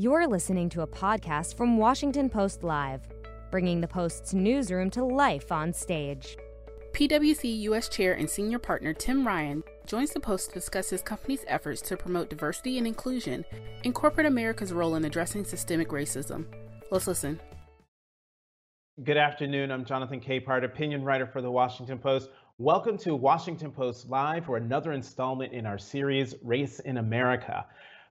You're listening to a podcast from Washington Post Live, bringing the Post's newsroom to life on stage. PwC U.S. Chair and Senior Partner Tim Ryan joins the Post to discuss his company's efforts to promote diversity and inclusion and corporate America's role in addressing systemic racism. Let's listen. Good afternoon. I'm Jonathan Capehart, opinion writer for the Washington Post. Welcome to Washington Post Live for another installment in our series, Race in America.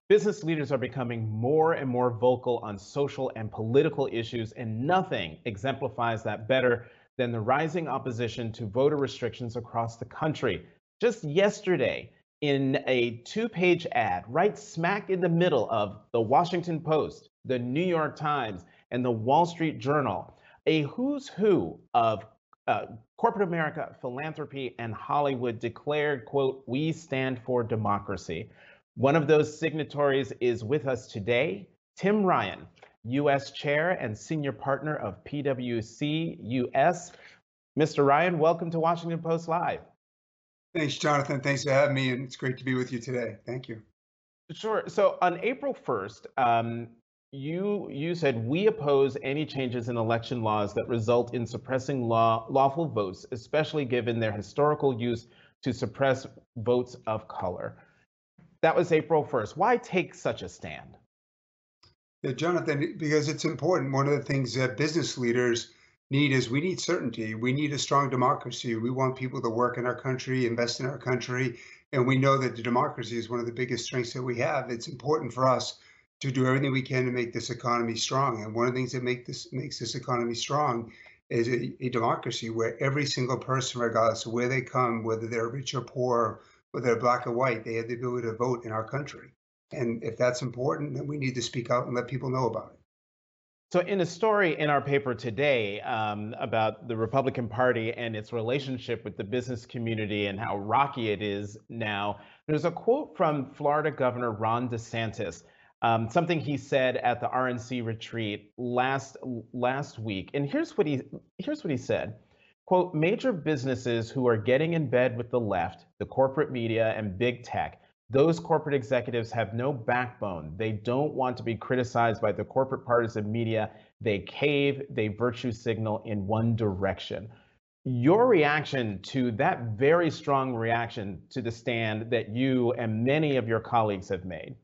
Business leaders are becoming more and more vocal on social and political issues, and nothing exemplifies that better than the rising opposition to voter restrictions across the country. Just yesterday, in a two page ad, right smack in the middle of the Washington Post, the New York Times, and the Wall Street Journal, a who's who of uh, corporate America, philanthropy, and Hollywood declared, quote, we stand for democracy. One of those signatories is with us today, Tim Ryan, U.S. Chair and Senior Partner of PwC US. Mr. Ryan, welcome to Washington Post Live. Thanks, Jonathan. Thanks for having me, and it's great to be with you today. Thank you. Sure. So on April 1st, um, you you said we oppose any changes in election laws that result in suppressing law, lawful votes, especially given their historical use to suppress votes of color. That was April 1st. Why take such a stand? Yeah, Jonathan, because it's important. One of the things that business leaders need is we need certainty. We need a strong democracy. We want people to work in our country, invest in our country, and we know that the democracy is one of the biggest strengths that we have. It's important for us to do everything we can to make this economy strong. And one of the things that make this makes this economy strong is a, a democracy where every single person, regardless of where they come, whether they're rich or poor, whether they're black or white, they have the ability to vote in our country. And if that's important, then we need to speak out and let people know about it. So, in a story in our paper today um, about the Republican Party and its relationship with the business community and how rocky it is now, there's a quote from Florida Governor Ron DeSantis, um, something he said at the RNC retreat last last week. And here's what he here's what he said quote, major businesses who are getting in bed with the left, the corporate media, and big tech, those corporate executives have no backbone. They don't want to be criticized by the corporate partisan media. They cave, they virtue signal in one direction. Your reaction to that very strong reaction to the stand that you and many of your colleagues have made.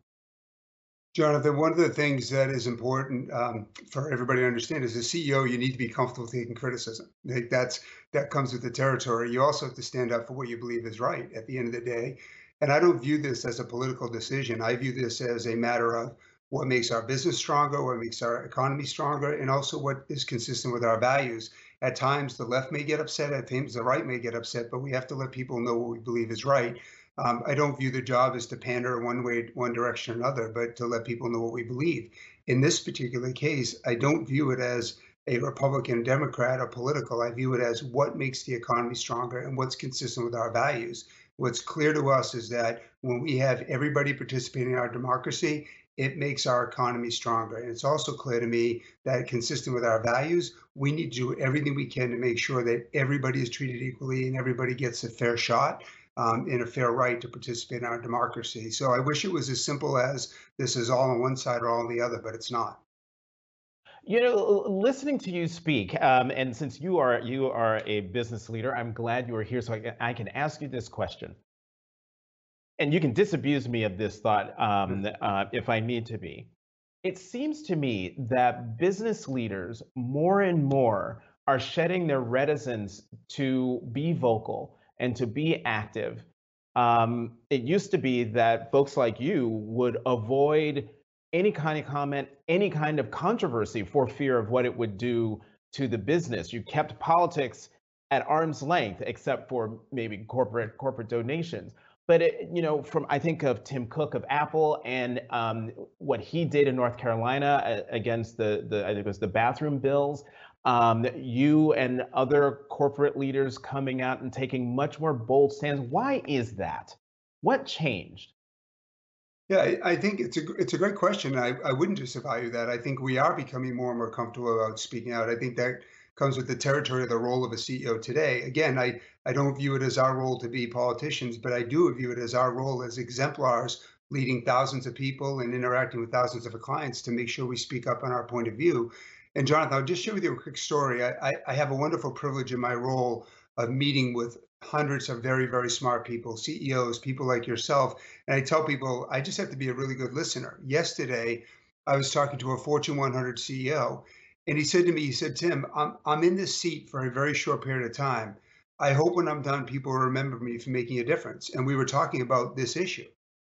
Jonathan, one of the things that is important um, for everybody to understand is as a CEO, you need to be comfortable taking criticism. Like that's that comes with the territory. You also have to stand up for what you believe is right at the end of the day. And I don't view this as a political decision. I view this as a matter of what makes our business stronger, what makes our economy stronger, and also what is consistent with our values. At times, the left may get upset, at times, the right may get upset, but we have to let people know what we believe is right. Um, I don't view the job as to pander one way, one direction or another, but to let people know what we believe. In this particular case, I don't view it as a Republican, Democrat, or political. I view it as what makes the economy stronger and what's consistent with our values. What's clear to us is that when we have everybody participating in our democracy, it makes our economy stronger. And it's also clear to me that, consistent with our values, we need to do everything we can to make sure that everybody is treated equally and everybody gets a fair shot um, in a fair right to participate in our democracy. So I wish it was as simple as this is all on one side or all on the other, but it's not. You know, listening to you speak, um, and since you are you are a business leader, I'm glad you are here so I can, I can ask you this question, and you can disabuse me of this thought um, uh, if I need to be. It seems to me that business leaders more and more are shedding their reticence to be vocal and to be active. Um, it used to be that folks like you would avoid any kind of comment, any kind of controversy for fear of what it would do to the business. You kept politics at arm's length, except for maybe corporate corporate donations. But it, you know, from I think of Tim Cook of Apple and um, what he did in North Carolina uh, against the the I think it was the bathroom bills um, you and other corporate leaders coming out and taking much more bold stands. Why is that? What changed? Yeah, I think it's a it's a great question. I, I wouldn't disavow that. I think we are becoming more and more comfortable about speaking out. I think that comes with the territory of the role of a CEO today. Again, I, I don't view it as our role to be politicians, but I do view it as our role as exemplars leading thousands of people and interacting with thousands of clients to make sure we speak up on our point of view. And Jonathan, I'll just share with you a quick story. I, I, have a wonderful privilege in my role of meeting with hundreds of very, very smart people, CEOs, people like yourself. And I tell people, I just have to be a really good listener. Yesterday, I was talking to a Fortune 100 CEO, and he said to me, he said, Tim, I'm, I'm in this seat for a very short period of time. I hope when I'm done, people remember me for making a difference. And we were talking about this issue.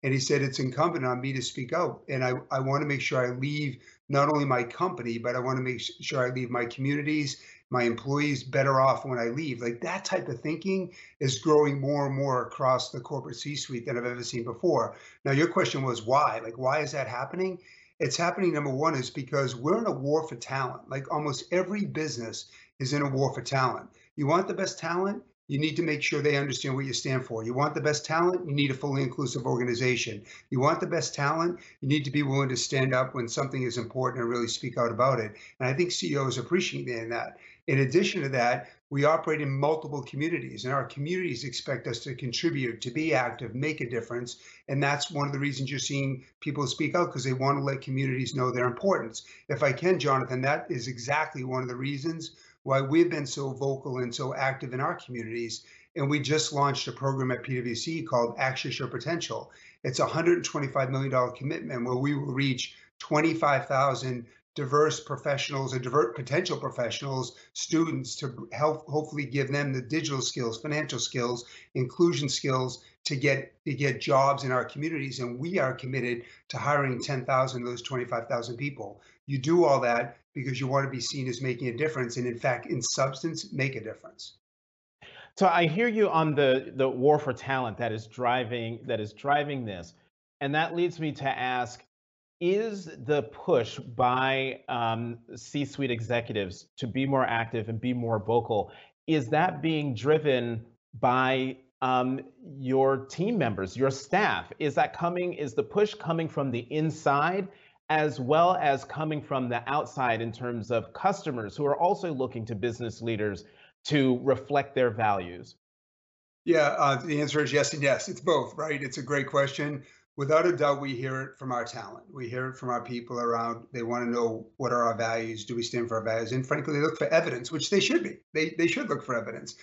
And he said, it's incumbent on me to speak out. And I, I want to make sure I leave not only my company, but I want to make sure I leave my communities, my employees better off when I leave. Like that type of thinking is growing more and more across the corporate C suite than I've ever seen before. Now, your question was why? Like, why is that happening? It's happening, number one, is because we're in a war for talent. Like almost every business is in a war for talent. You want the best talent? You need to make sure they understand what you stand for. You want the best talent? You need a fully inclusive organization. You want the best talent? You need to be willing to stand up when something is important and really speak out about it. And I think CEOs appreciate that. In addition to that, we operate in multiple communities, and our communities expect us to contribute, to be active, make a difference. And that's one of the reasons you're seeing people speak out because they want to let communities know their importance. If I can, Jonathan, that is exactly one of the reasons why we've been so vocal and so active in our communities. And we just launched a program at PwC called Access Your Potential. It's a $125 million commitment where we will reach 25,000 diverse professionals and divert potential professionals, students to help hopefully give them the digital skills, financial skills, inclusion skills to get to get jobs in our communities. And we are committed to hiring 10,000 of those 25,000 people. You do all that because you want to be seen as making a difference and in fact in substance make a difference. So i hear you on the the war for talent that is driving that is driving this. And that leads me to ask is the push by um, c-suite executives to be more active and be more vocal is that being driven by um, your team members your staff? Is that coming is the push coming from the inside as well as coming from the outside in terms of customers who are also looking to business leaders to reflect their values? Yeah, uh, the answer is yes and yes. It's both, right? It's a great question. Without a doubt, we hear it from our talent. We hear it from our people around. They want to know what are our values? Do we stand for our values? And frankly, they look for evidence, which they should be. They, they should look for evidence.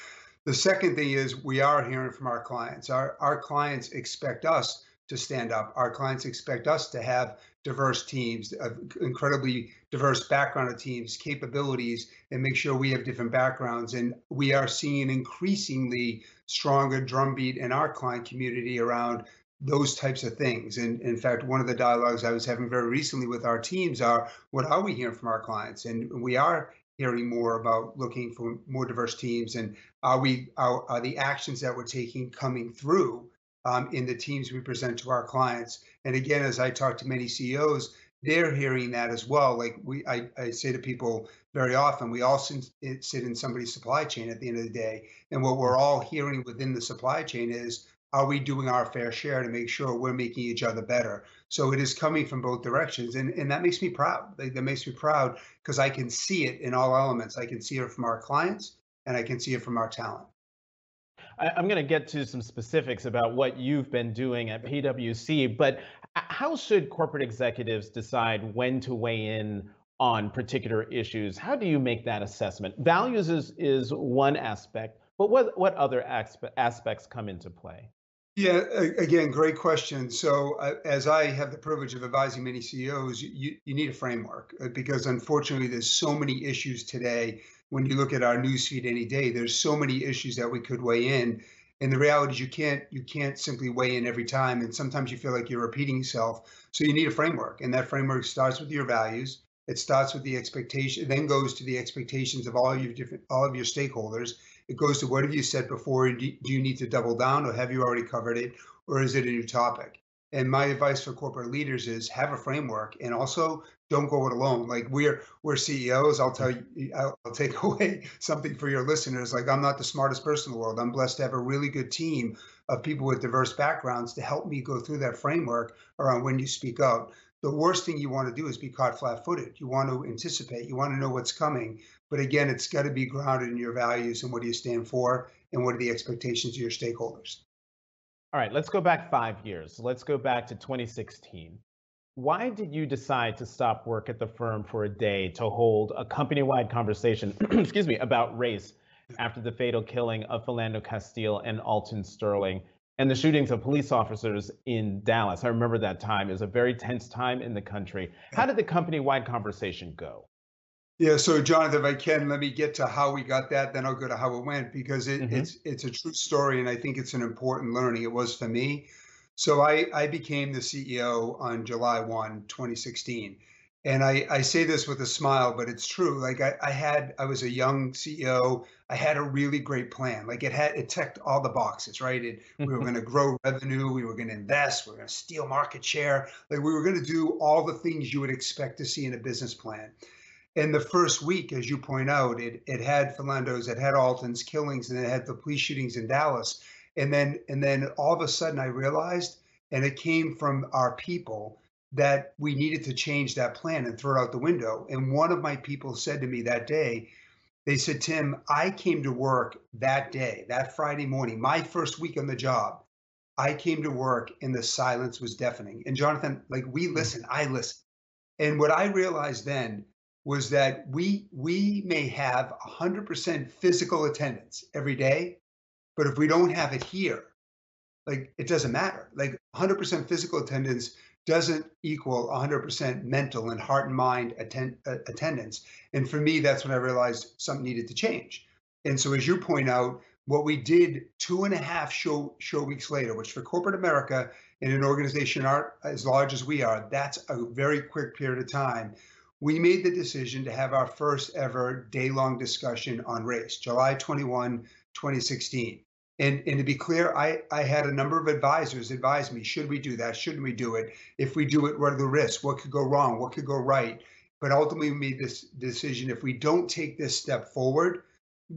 The second thing is we are hearing from our clients. Our, our clients expect us to stand up. Our clients expect us to have diverse teams, incredibly diverse background of teams, capabilities, and make sure we have different backgrounds. And we are seeing increasingly stronger drumbeat in our client community around those types of things. And in fact, one of the dialogues I was having very recently with our teams are, what are we hearing from our clients? And we are hearing more about looking for more diverse teams and are we are, are the actions that we're taking coming through um, in the teams we present to our clients. And again, as I talk to many CEOs, they're hearing that as well. Like we, I, I say to people very often, we all sit, sit in somebody's supply chain at the end of the day, and what we're all hearing within the supply chain is, are we doing our fair share to make sure we're making each other better? So it is coming from both directions, and and that makes me proud. That makes me proud because I can see it in all elements. I can see it from our clients, and I can see it from our talent. I, am going to get to some specifics about what you've been doing at PwC, but how should corporate executives decide when to weigh in on particular issues? How do you make that assessment? Values is, is one aspect, but what, what other aspe- aspects come into play? Yeah, again, great question. So, uh, as I have the privilege of advising many CEOs, you, you need a framework uh, because unfortunately, there's so many issues today when you look at our newsfeed any day, there's so many issues that we could weigh in. And the reality is you can't you can't simply weigh in every time. And sometimes you feel like you're repeating yourself. So you need a framework. And that framework starts with your values. It starts with the expectation, then goes to the expectations of all your different all of your stakeholders. It goes to what have you said before? Do you need to double down or have you already covered it? Or is it a new topic? And my advice for corporate leaders is have a framework and also don't go it alone. Like we're we're CEOs. I'll tell you, I'll, I'll take away something for your listeners. Like I'm not the smartest person in the world. I'm blessed to have a really good team of people with diverse backgrounds to help me go through that framework around when you speak out. The worst thing you want to do is be caught flat-footed. You want to anticipate. You want to know what's coming. But again, it's got to be grounded in your values and what do you stand for and what are the expectations of your stakeholders. All right, let's go back five years. Let's go back to 2016. Why did you decide to stop work at the firm for a day to hold a company wide conversation, excuse me, about race after the fatal killing of Philando Castile and Alton Sterling and the shootings of police officers in Dallas? I remember that time. It was a very tense time in the country. How did the company wide conversation go? Yeah, so Jonathan, if I can, let me get to how we got that, then I'll go to how it went because it, mm-hmm. it's it's a true story, and I think it's an important learning. It was for me. So I, I became the CEO on July 1, 2016. And I, I say this with a smile, but it's true. Like I, I had, I was a young CEO. I had a really great plan. Like it had, it checked all the boxes, right? It, we were mm-hmm. going to grow revenue. We were going to invest. We were going to steal market share. Like we were going to do all the things you would expect to see in a business plan. And the first week, as you point out, it, it had Philando's, it had Alton's killings, and it had the police shootings in Dallas and then and then all of a sudden i realized and it came from our people that we needed to change that plan and throw it out the window. And one of my people said to me that day they said tim i came to work that day that friday morning my first week on the job i came to work and the silence was deafening. And jonathan like we mm. listen i listen. And what i realized then was that we we may have 100% physical attendance every day but if we don't have it here, like it doesn't matter. Like 100% physical attendance doesn't equal 100% mental and heart and mind attend, uh, attendance. And for me, that's when I realized something needed to change. And so, as you point out, what we did two and a half show show weeks later, which for corporate America in an organization are, as large as we are, that's a very quick period of time. We made the decision to have our first ever day long discussion on race, July 21, 2016. And, and to be clear, I, I had a number of advisors advise me, should we do that? Shouldn't we do it? If we do it, what are the risks? What could go wrong? What could go right? But ultimately, we made this decision. If we don't take this step forward,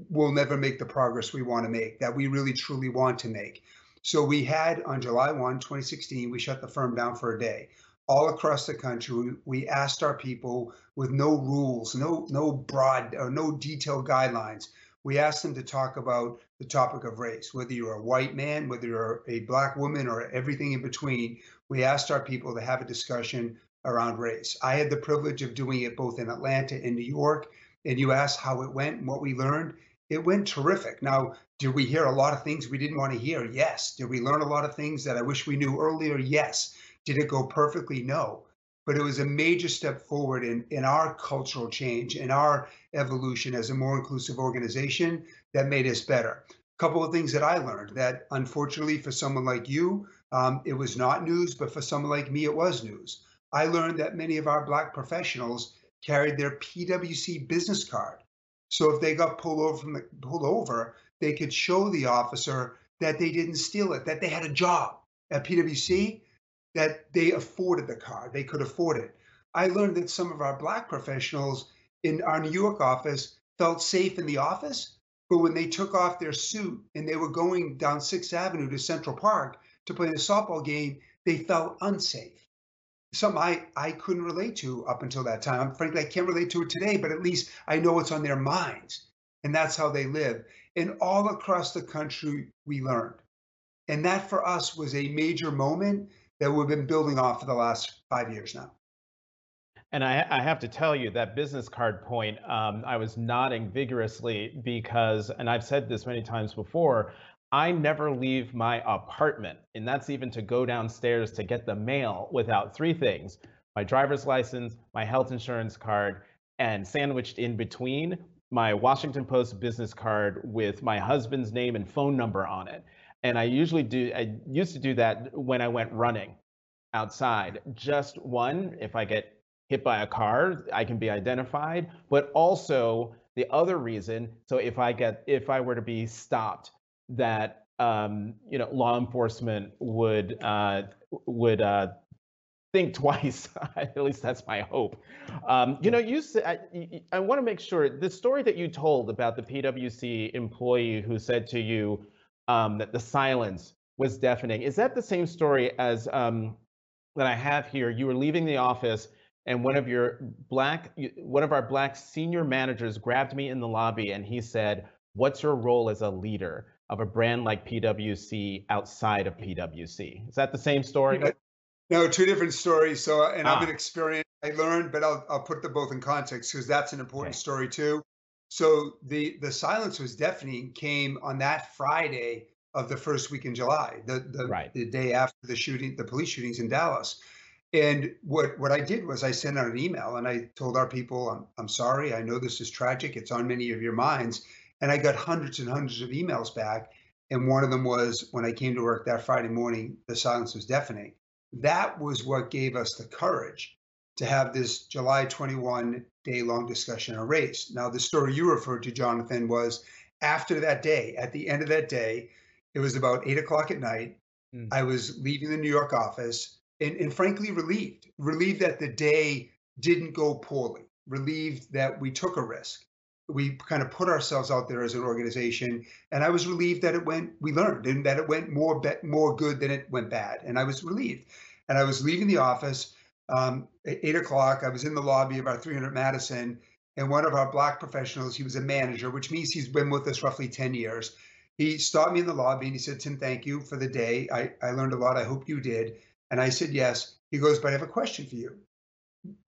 we'll never make the progress we want to make, that we really truly want to make. So we had on July 1, 2016, we shut the firm down for a day. All across the country, we asked our people with no rules, no no broad or no detailed guidelines we asked them to talk about the topic of race, whether you're a white man, whether you're a black woman, or everything in between. We asked our people to have a discussion around race. I had the privilege of doing it both in Atlanta and New York. And you asked how it went and what we learned. It went terrific. Now, did we hear a lot of things we didn't want to hear? Yes. Did we learn a lot of things that I wish we knew earlier? Yes. Did it go perfectly? No but it was a major step forward in, in our cultural change, in our evolution as a more inclusive organization that made us better. A couple of things that I learned that unfortunately for someone like you, um, it was not news, but for someone like me, it was news. I learned that many of our Black professionals carried their PWC business card. So if they got pulled over from the, pulled over, they could show the officer that they didn't steal it, that they had a job at PWC that they afforded the car, they could afford it. I learned that some of our Black professionals in our New York office felt safe in the office, but when they took off their suit and they were going down Sixth Avenue to Central Park to play the softball game, they felt unsafe. Something I, I couldn't relate to up until that time. Frankly, I can't relate to it today, but at least I know it's on their minds. And that's how they live. And all across the country, we learned. And that for us was a major moment that we've been building off for the last five years now. And I, I, have to tell you that business card point, um, I was nodding vigorously because, and I've said this many times before, I never leave my apartment. And that's even to go downstairs to get the mail without three things my driver's license, my health insurance card, and sandwiched in between my Washington Post business card with my husband's name and phone number on it. And I usually do, I used to do that when I went running outside. Just one, if I get hit by a car, I can be identified, but also the other reason, so if I get, if I were to be stopped, that um, you know, law enforcement would uh, would uh, think twice. At least that's my hope. Um, you know, you said I, I want to make sure the story that you told about the PwC employee who said to you, um, that the silence was deafening. Is that the same story as um, that I have here? You were leaving the office, and one of your black, one of our black senior managers grabbed me in the lobby, and he said, "What's your role as a leader?" of a brand like PwC outside of PwC? Is that the same story? No, two different stories. So, and ah. I'm an experience I learned, but I'll I'll put them both in context because that's an important okay. story too. So the the silence was deafening came on that Friday of the first week in July, the the, right. the day after the shooting, the police shootings in Dallas. And what what I did was I sent out an email and I told our people, I'm I'm sorry, I know this is tragic, it's on many of your minds, and I got hundreds and hundreds of emails back. And one of them was when I came to work that Friday morning, the silence was deafening. That was what gave us the courage to have this July 21 day long discussion on race. Now, the story you referred to, Jonathan, was after that day, at the end of that day, it was about eight o'clock at night. Mm. I was leaving the New York office and, and frankly relieved, relieved that the day didn't go poorly, relieved that we took a risk. We kind of put ourselves out there as an organization, and I was relieved that it went. We learned, and that it went more be- more good than it went bad, and I was relieved. And I was leaving the office, um, at eight o'clock, I was in the lobby of our 300 Madison, and one of our black professionals, he was a manager, which means he's been with us roughly 10 years. He stopped me in the lobby and he said, Tim, thank you for the day. I, I learned a lot. I hope you did. And I said, yes. He goes, but I have a question for you.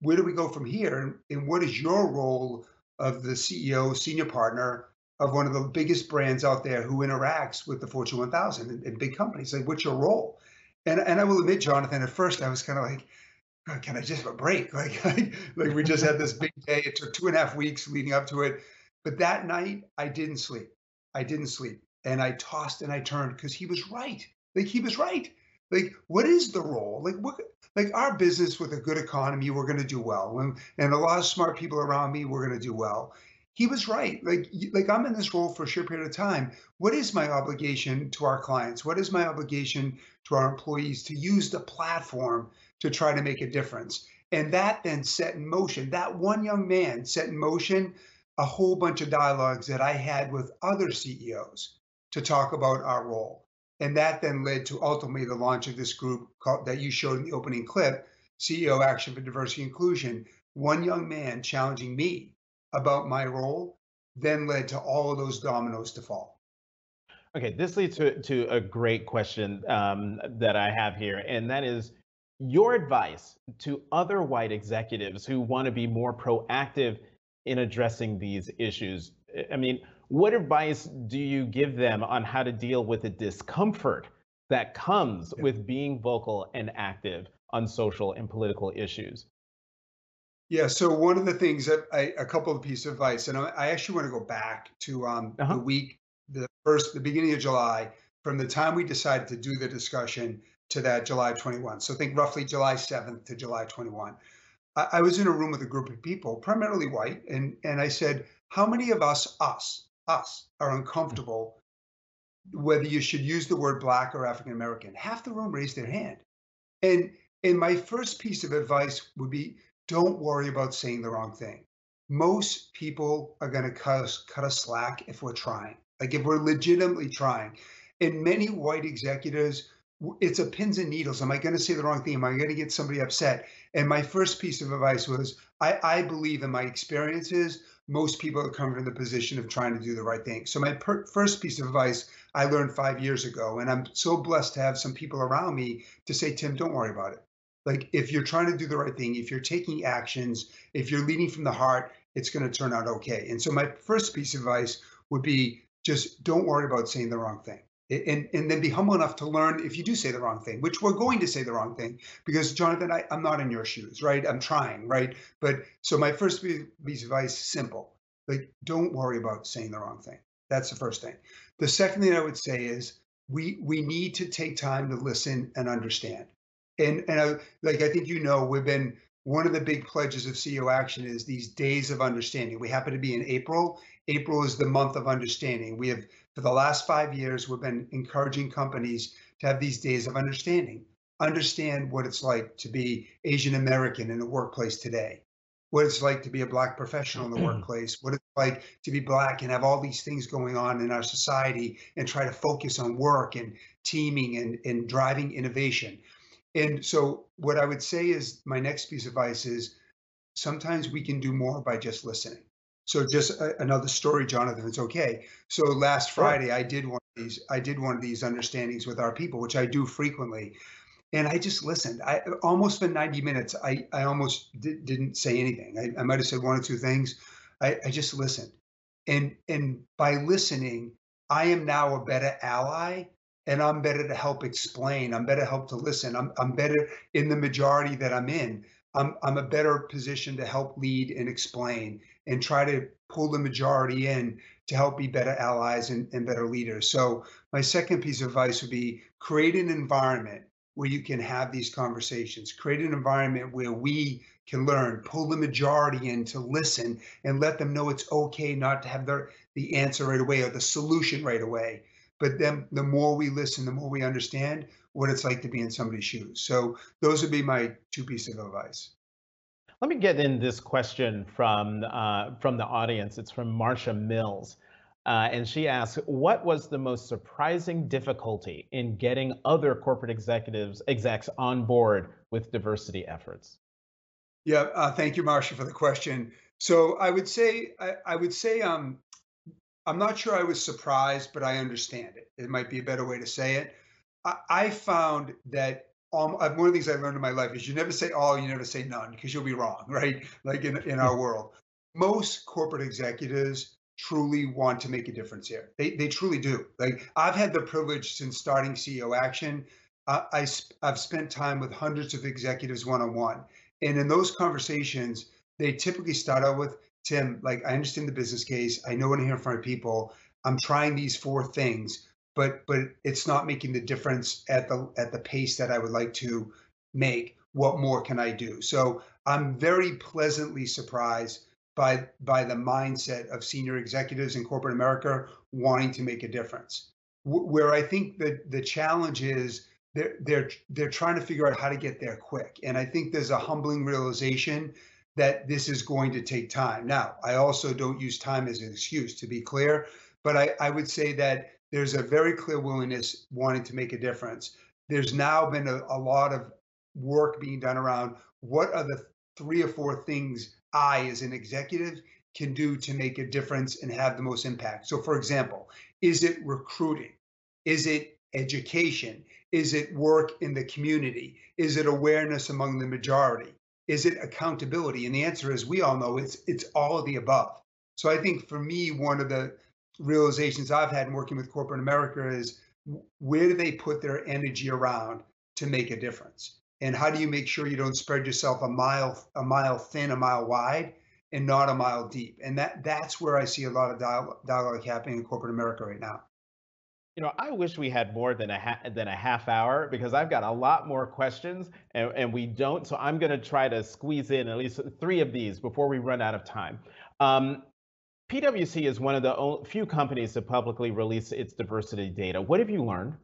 Where do we go from here? And, what is your role of the CEO, senior partner of one of the biggest brands out there who interacts with the Fortune 1000 and, and big companies? Like, what's your role? And, and I will admit, Jonathan, at first I was kind of like, can I just have a break? Like, like, like we just had this big day. It took two and a half weeks leading up to it. But that night, I didn't sleep. I didn't sleep. And I tossed and I turned because he was right. Like, he was right. Like, what is the role? Like, what, like our business with a good economy, we're going to do well. And, and a lot of smart people around me, we're going to do well. He was right. Like, like I'm in this role for a short period of time. What is my obligation to our clients? What is my obligation to our employees to use the platform to try to make a difference. And that then set in motion, that one young man set in motion a whole bunch of dialogues that I had with other CEOs to talk about our role. And that then led to ultimately the launch of this group called, that you showed in the opening clip, CEO Action for Diversity Inclusion. One young man challenging me about my role then led to all of those dominoes to fall. Okay, this leads to, to a great question um, that I have here, and that is your advice to other white executives who want to be more proactive in addressing these issues. I mean, what advice do you give them on how to deal with the discomfort that comes with being vocal and active on social and political issues? Yeah, so one of the things that I, a couple of pieces of advice, and I, actually want to go back to um, uh-huh. the week, the first, the beginning of July, from the time we decided to do the discussion to that July 21. So think roughly July 7th to July 21. I, I was in a room with a group of people, primarily white, and and I said, how many of us, us, us, are uncomfortable whether you should use the word black or African American? Half the room raised their hand. And and my first piece of advice would be don't worry about saying the wrong thing. Most people are going to cut us, cut us slack if we're trying. Like if we're legitimately trying. And many white executives it's a pins and needles. Am I going to say the wrong thing? Am I going to get somebody upset? And my first piece of advice was I, I believe in my experiences, most people are coming from the position of trying to do the right thing. So, my per- first piece of advice I learned five years ago, and I'm so blessed to have some people around me to say, Tim, don't worry about it. Like, if you're trying to do the right thing, if you're taking actions, if you're leading from the heart, it's going to turn out okay. And so, my first piece of advice would be just don't worry about saying the wrong thing and, and then be humble enough to learn if you do say the wrong thing, which we're going to say the wrong thing because Jonathan, I, I'm not in your shoes, right? I'm trying, right? But so my first piece of advice is simple. Like, don't worry about saying the wrong thing. That's the first thing. The second thing I would say is we we need to take time to listen and understand. And and I, like I think you know, we've been one of the big pledges of CEO Action is these days of understanding. We happen to be in April. April is the month of understanding. We have for the last five years, we've been encouraging companies to have these days of understanding, understand what it's like to be Asian American in the workplace today, what it's like to be a Black professional in the mm-hmm. workplace, what it's like to be Black and have all these things going on in our society and try to focus on work and teaming and, and driving innovation. And so, what I would say is my next piece of advice is sometimes we can do more by just listening. So just a, another story, Jonathan. It's okay. So last Friday, I did one of these. I did one of these understandings with our people, which I do frequently, and I just listened. I almost for ninety minutes. I I almost di- didn't say anything. I, I might have said one or two things. I, I just listened, and and by listening, I am now a better ally and I'm better to help explain. I'm better help to listen. I'm, I'm better in the majority that I'm in. I'm, I'm a better position to help lead and explain and try to pull the majority in to help be better allies and, and better leaders. So my second piece of advice would be create an environment where you can have these conversations, create an environment where we can learn, pull the majority in to listen and let them know it's okay not to have the, the answer right away or the solution right away. But then the more we listen, the more we understand what it's like to be in somebody's shoes. So those would be my two pieces of advice. Let me get in this question from uh, from the audience. It's from Marcia Mills. Uh, and she asks, what was the most surprising difficulty in getting other corporate executives, execs on board with diversity efforts? Yeah, uh, thank you, Marcia, for the question. So I would say, I, I would say, um, I'm not sure I was surprised, but I understand it. It might be a better way to say it. I, I found that um, one of the things I learned in my life is you never say all, you never say none, because you'll be wrong, right? Like in, in our world, most corporate executives truly want to make a difference here. They, they truly do. Like I've had the privilege since starting CEO Action. Uh, I, I've spent time with hundreds of executives one on one. And in those conversations, they typically start out with Tim, like I understand the business case. I know what I'm hearing from my people. I'm trying these four things, but but it's not making the difference at the at the pace that I would like to make. What more can I do? So I'm very pleasantly surprised by by the mindset of senior executives in corporate America wanting to make a difference. Where I think that the challenge is they're they're they're trying to figure out how to get there quick, and I think there's a humbling realization that this is going to take time. Now, I also don't use time as an excuse, to be clear, but I, I would say that there's a very clear willingness wanting to make a difference. There's now been a, a lot of work being done around what are the three or four things I, as an executive, can do to make a difference and have the most impact. So, for example, is it recruiting? Is it education? Is it work in the community? Is it awareness among the majority? Is it accountability? And the answer is we all know it's it's all of the above. So I think for me, one of the realizations I've had in working with corporate America is where do they put their energy around to make a difference? And how do you make sure you don't spread yourself a mile a mile thin, a mile wide, and not a mile deep? And that that's where I see a lot of dialogue, dialogue happening in corporate America right now. You know, I wish we had more than a ha- than a half hour because I've got a lot more questions and, and we don't. So I'm going to try to squeeze in at least three of these before we run out of time. Um, PwC is one of the few companies to publicly release its diversity data. What have you learned?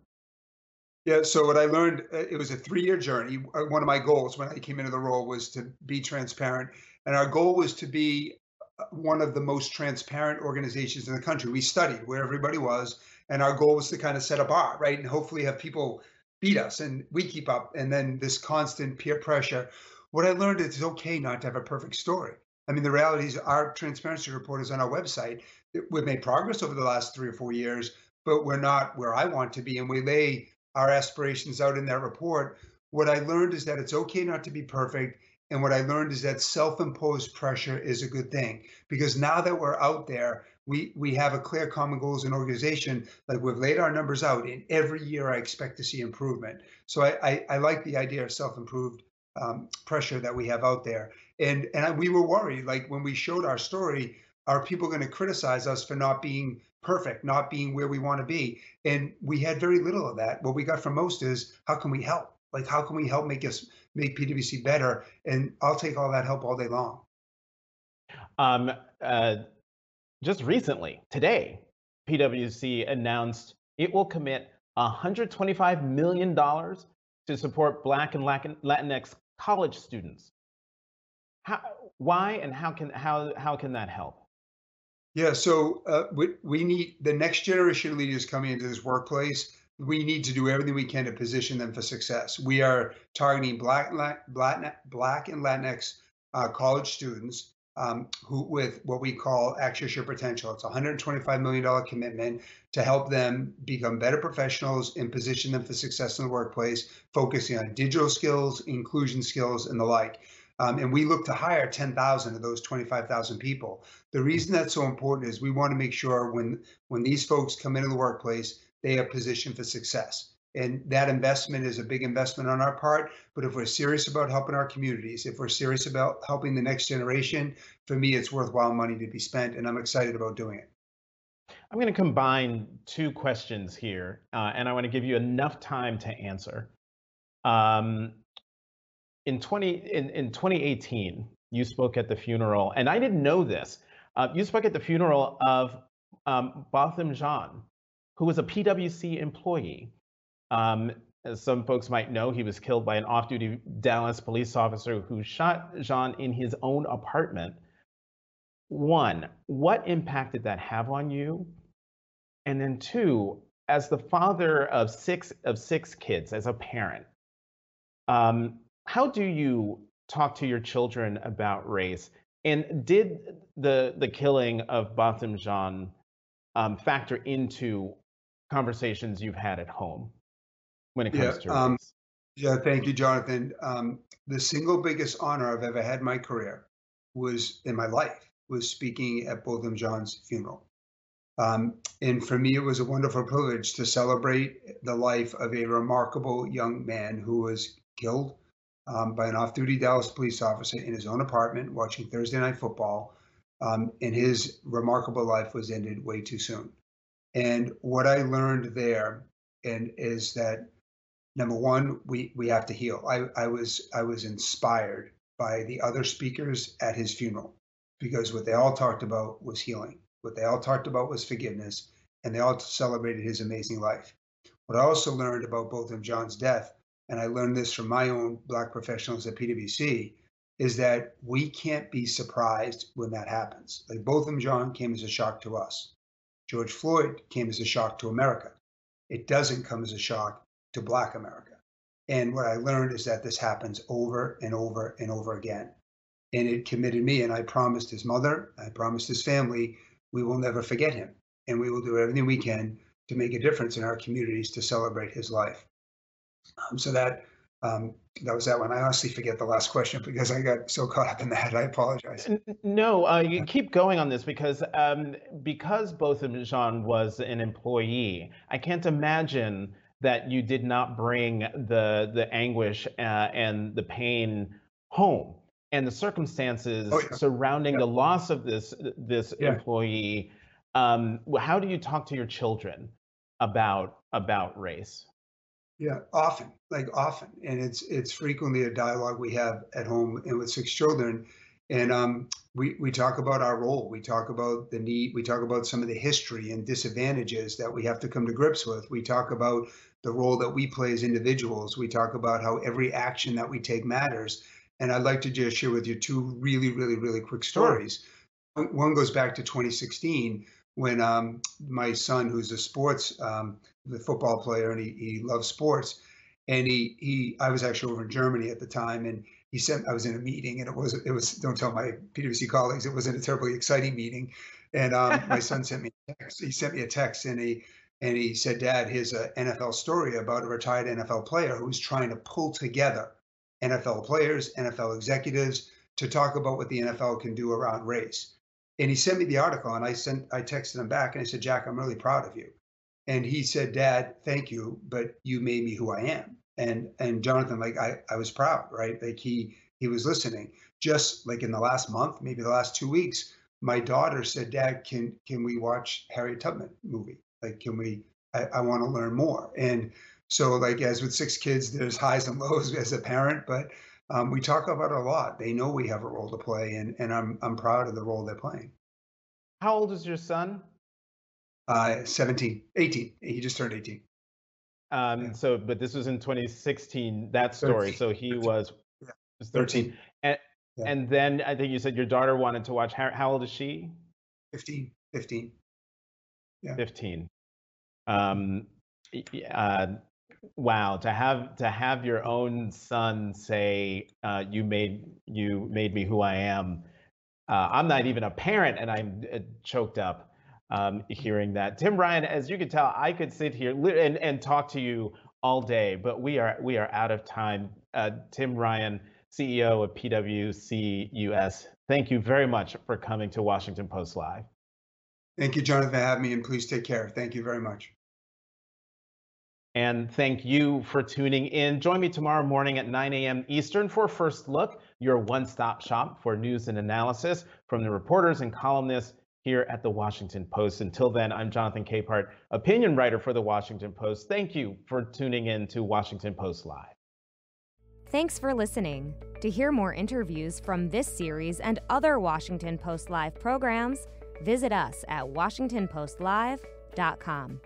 Yeah, so what I learned, uh, it was a three-year journey. Uh, one of my goals when I came into the role was to be transparent, and our goal was to be uh, one of the most transparent organizations in the country. We studied where everybody was, and our goal was to kind of set a bar right and hopefully have people beat us and we keep up and then this constant peer pressure what i learned is it's okay not to have a perfect story i mean the reality is our transparency report is on our website we've made progress over the last three or four years but we're not where i want to be and we lay our aspirations out in that report what i learned is that it's okay not to be perfect and what I learned is that self-imposed pressure is a good thing because now that we're out there, we we have a clear common goal as an organization. Like we've laid our numbers out, and every year I expect to see improvement. So I I, I like the idea of self-improved um, pressure that we have out there. And and we were worried, like when we showed our story, are people going to criticize us for not being perfect, not being where we want to be? And we had very little of that. What we got from most is how can we help? Like how can we help make us make PwC better? And I'll take all that help all day long. Um, uh, just recently, today, PwC announced it will commit $125 million to support Black and Latinx college students. How, why and how can, how, how can that help? Yeah, so uh, we, we need the next generation of leaders coming into this workplace. We need to do everything we can to position them for success. We are targeting Black, Black, Black and Latinx uh, college students um, who with what we call Access Your Potential. It's a $125 million commitment to help them become better professionals and position them for success in the workplace, focusing on digital skills, inclusion skills, and the like. Um, and we look to hire 10,000 of those 25,000 people. The reason that's so important is we want to make sure when when these folks come into the workplace, they are positioned for success. And that investment is a big investment on our part. But if we're serious about helping our communities, if we're serious about helping the next generation, for me, it's worthwhile money to be spent. And I'm excited about doing it. I'm going to combine two questions here, uh, and I want to give you enough time to answer. Um, in 20 in, in 2018, you spoke at the funeral, and I didn't know this. Uh, you spoke at the funeral of um, Botham Jean, who was a PwC employee. Um, as some folks might know, he was killed by an off duty Dallas police officer who shot Jean in his own apartment. One, what impact did that have on you? And then two, as the father of six of six kids, as a parent, um, how do you talk to your children about race? And did the the killing of Botham Jean um, factor into conversations you've had at home? When it comes yeah, to um, Yeah, thank you, Jonathan. Um, the single biggest honor I've ever had in my career was in my life was speaking at Botham Jean's funeral. Um, and for me, it was a wonderful privilege to celebrate the life of a remarkable young man who was killed um, by an off duty Dallas police officer in his own apartment watching Thursday night football. Um, and his remarkable life was ended way too soon. And what I learned there and is that number one, we we have to heal. I, I was I was inspired by the other speakers at his funeral because what they all talked about was healing. What they all talked about was forgiveness, and they all celebrated his amazing life. What I also learned about Botham Jean's death, and I learned this from my own black professionals at PwC, is that we can't be surprised when that happens. Like Botham Jean came as a shock to us. George Floyd came as a shock to America. It doesn't come as a shock to Black America. And what I learned is that this happens over and over and over again. And it committed me, and I promised his mother, I promised his family, we will never forget him. And we will do everything we can to make a difference in our communities to celebrate his life. Um, so that um, that was that one. I honestly forget the last question because I got so caught up in that. I apologize. No, uh, you keep going on this because um, because Botham Jean was an employee. I can't imagine that you did not bring the the anguish uh, and the pain home and the circumstances oh, yeah. surrounding yeah. the loss of this this yeah. employee um, how do you talk to your children about about race yeah often like often and it's it's frequently a dialogue we have at home and with six children and um, we, we talk about our role. We talk about the need. We talk about some of the history and disadvantages that we have to come to grips with. We talk about the role that we play as individuals. We talk about how every action that we take matters. And I'd like to just share with you two really, really, really quick stories. One goes back to 2016 when um, my son, who's a sports, um, the football player, and he, he loves sports, and he he I was actually over in Germany at the time, and he sent I was in a meeting, and it was it was don't tell my PwC colleagues it wasn't a terribly exciting meeting, and um, my son sent me a text. He sent me a text, and he and he said, Dad, here's an NFL story about a retired NFL player who's trying to pull together NFL players, NFL executives to talk about what the NFL can do around race. And he sent me the article and I sent I texted him back and I said, Jack, I'm really proud of you. And he said, Dad, thank you, but you made me who I am. And and Jonathan, like I, I was proud, right? Like he he was listening. Just like in the last month, maybe the last two weeks, my daughter said, Dad, can can we watch Harriet Tubman movie? Like, can we? I, I want to learn more. And so, like, as with six kids, there's highs and lows as a parent, but um, we talk about it a lot. They know we have a role to play, and and I'm I'm proud of the role they're playing. How old is your son? Uh, 17, 18. He just turned 18. Um, yeah. So, but this was in 2016. That story. 13. So he 13. was, yeah. was 13. 13. And yeah. and then I think you said your daughter wanted to watch. How, how old is she? 15. 15. Yeah. 15 um, uh, wow to have to have your own son say uh, you made you made me who i am Uh, I'm not even a parent, and I'm uh, choked up um, hearing that. Tim Ryan, as you can tell, I could sit here and, and talk to you all day, but we are we are out of time. Uh, Tim Ryan, CEO of PwC US, thank you very much for coming to Washington Post Live. Thank you, Jonathan, for having me, and please take care. Thank you very much. And thank you for tuning in. Join me tomorrow morning at 9 a.m. Eastern for First Look, your one stop shop for news and analysis from the reporters and columnists here at the Washington Post. Until then, I'm Jonathan Capehart, opinion writer for the Washington Post. Thank you for tuning in to Washington Post Live. Thanks for listening. To hear more interviews from this series and other Washington Post Live programs, visit us at WashingtonPostLive.com.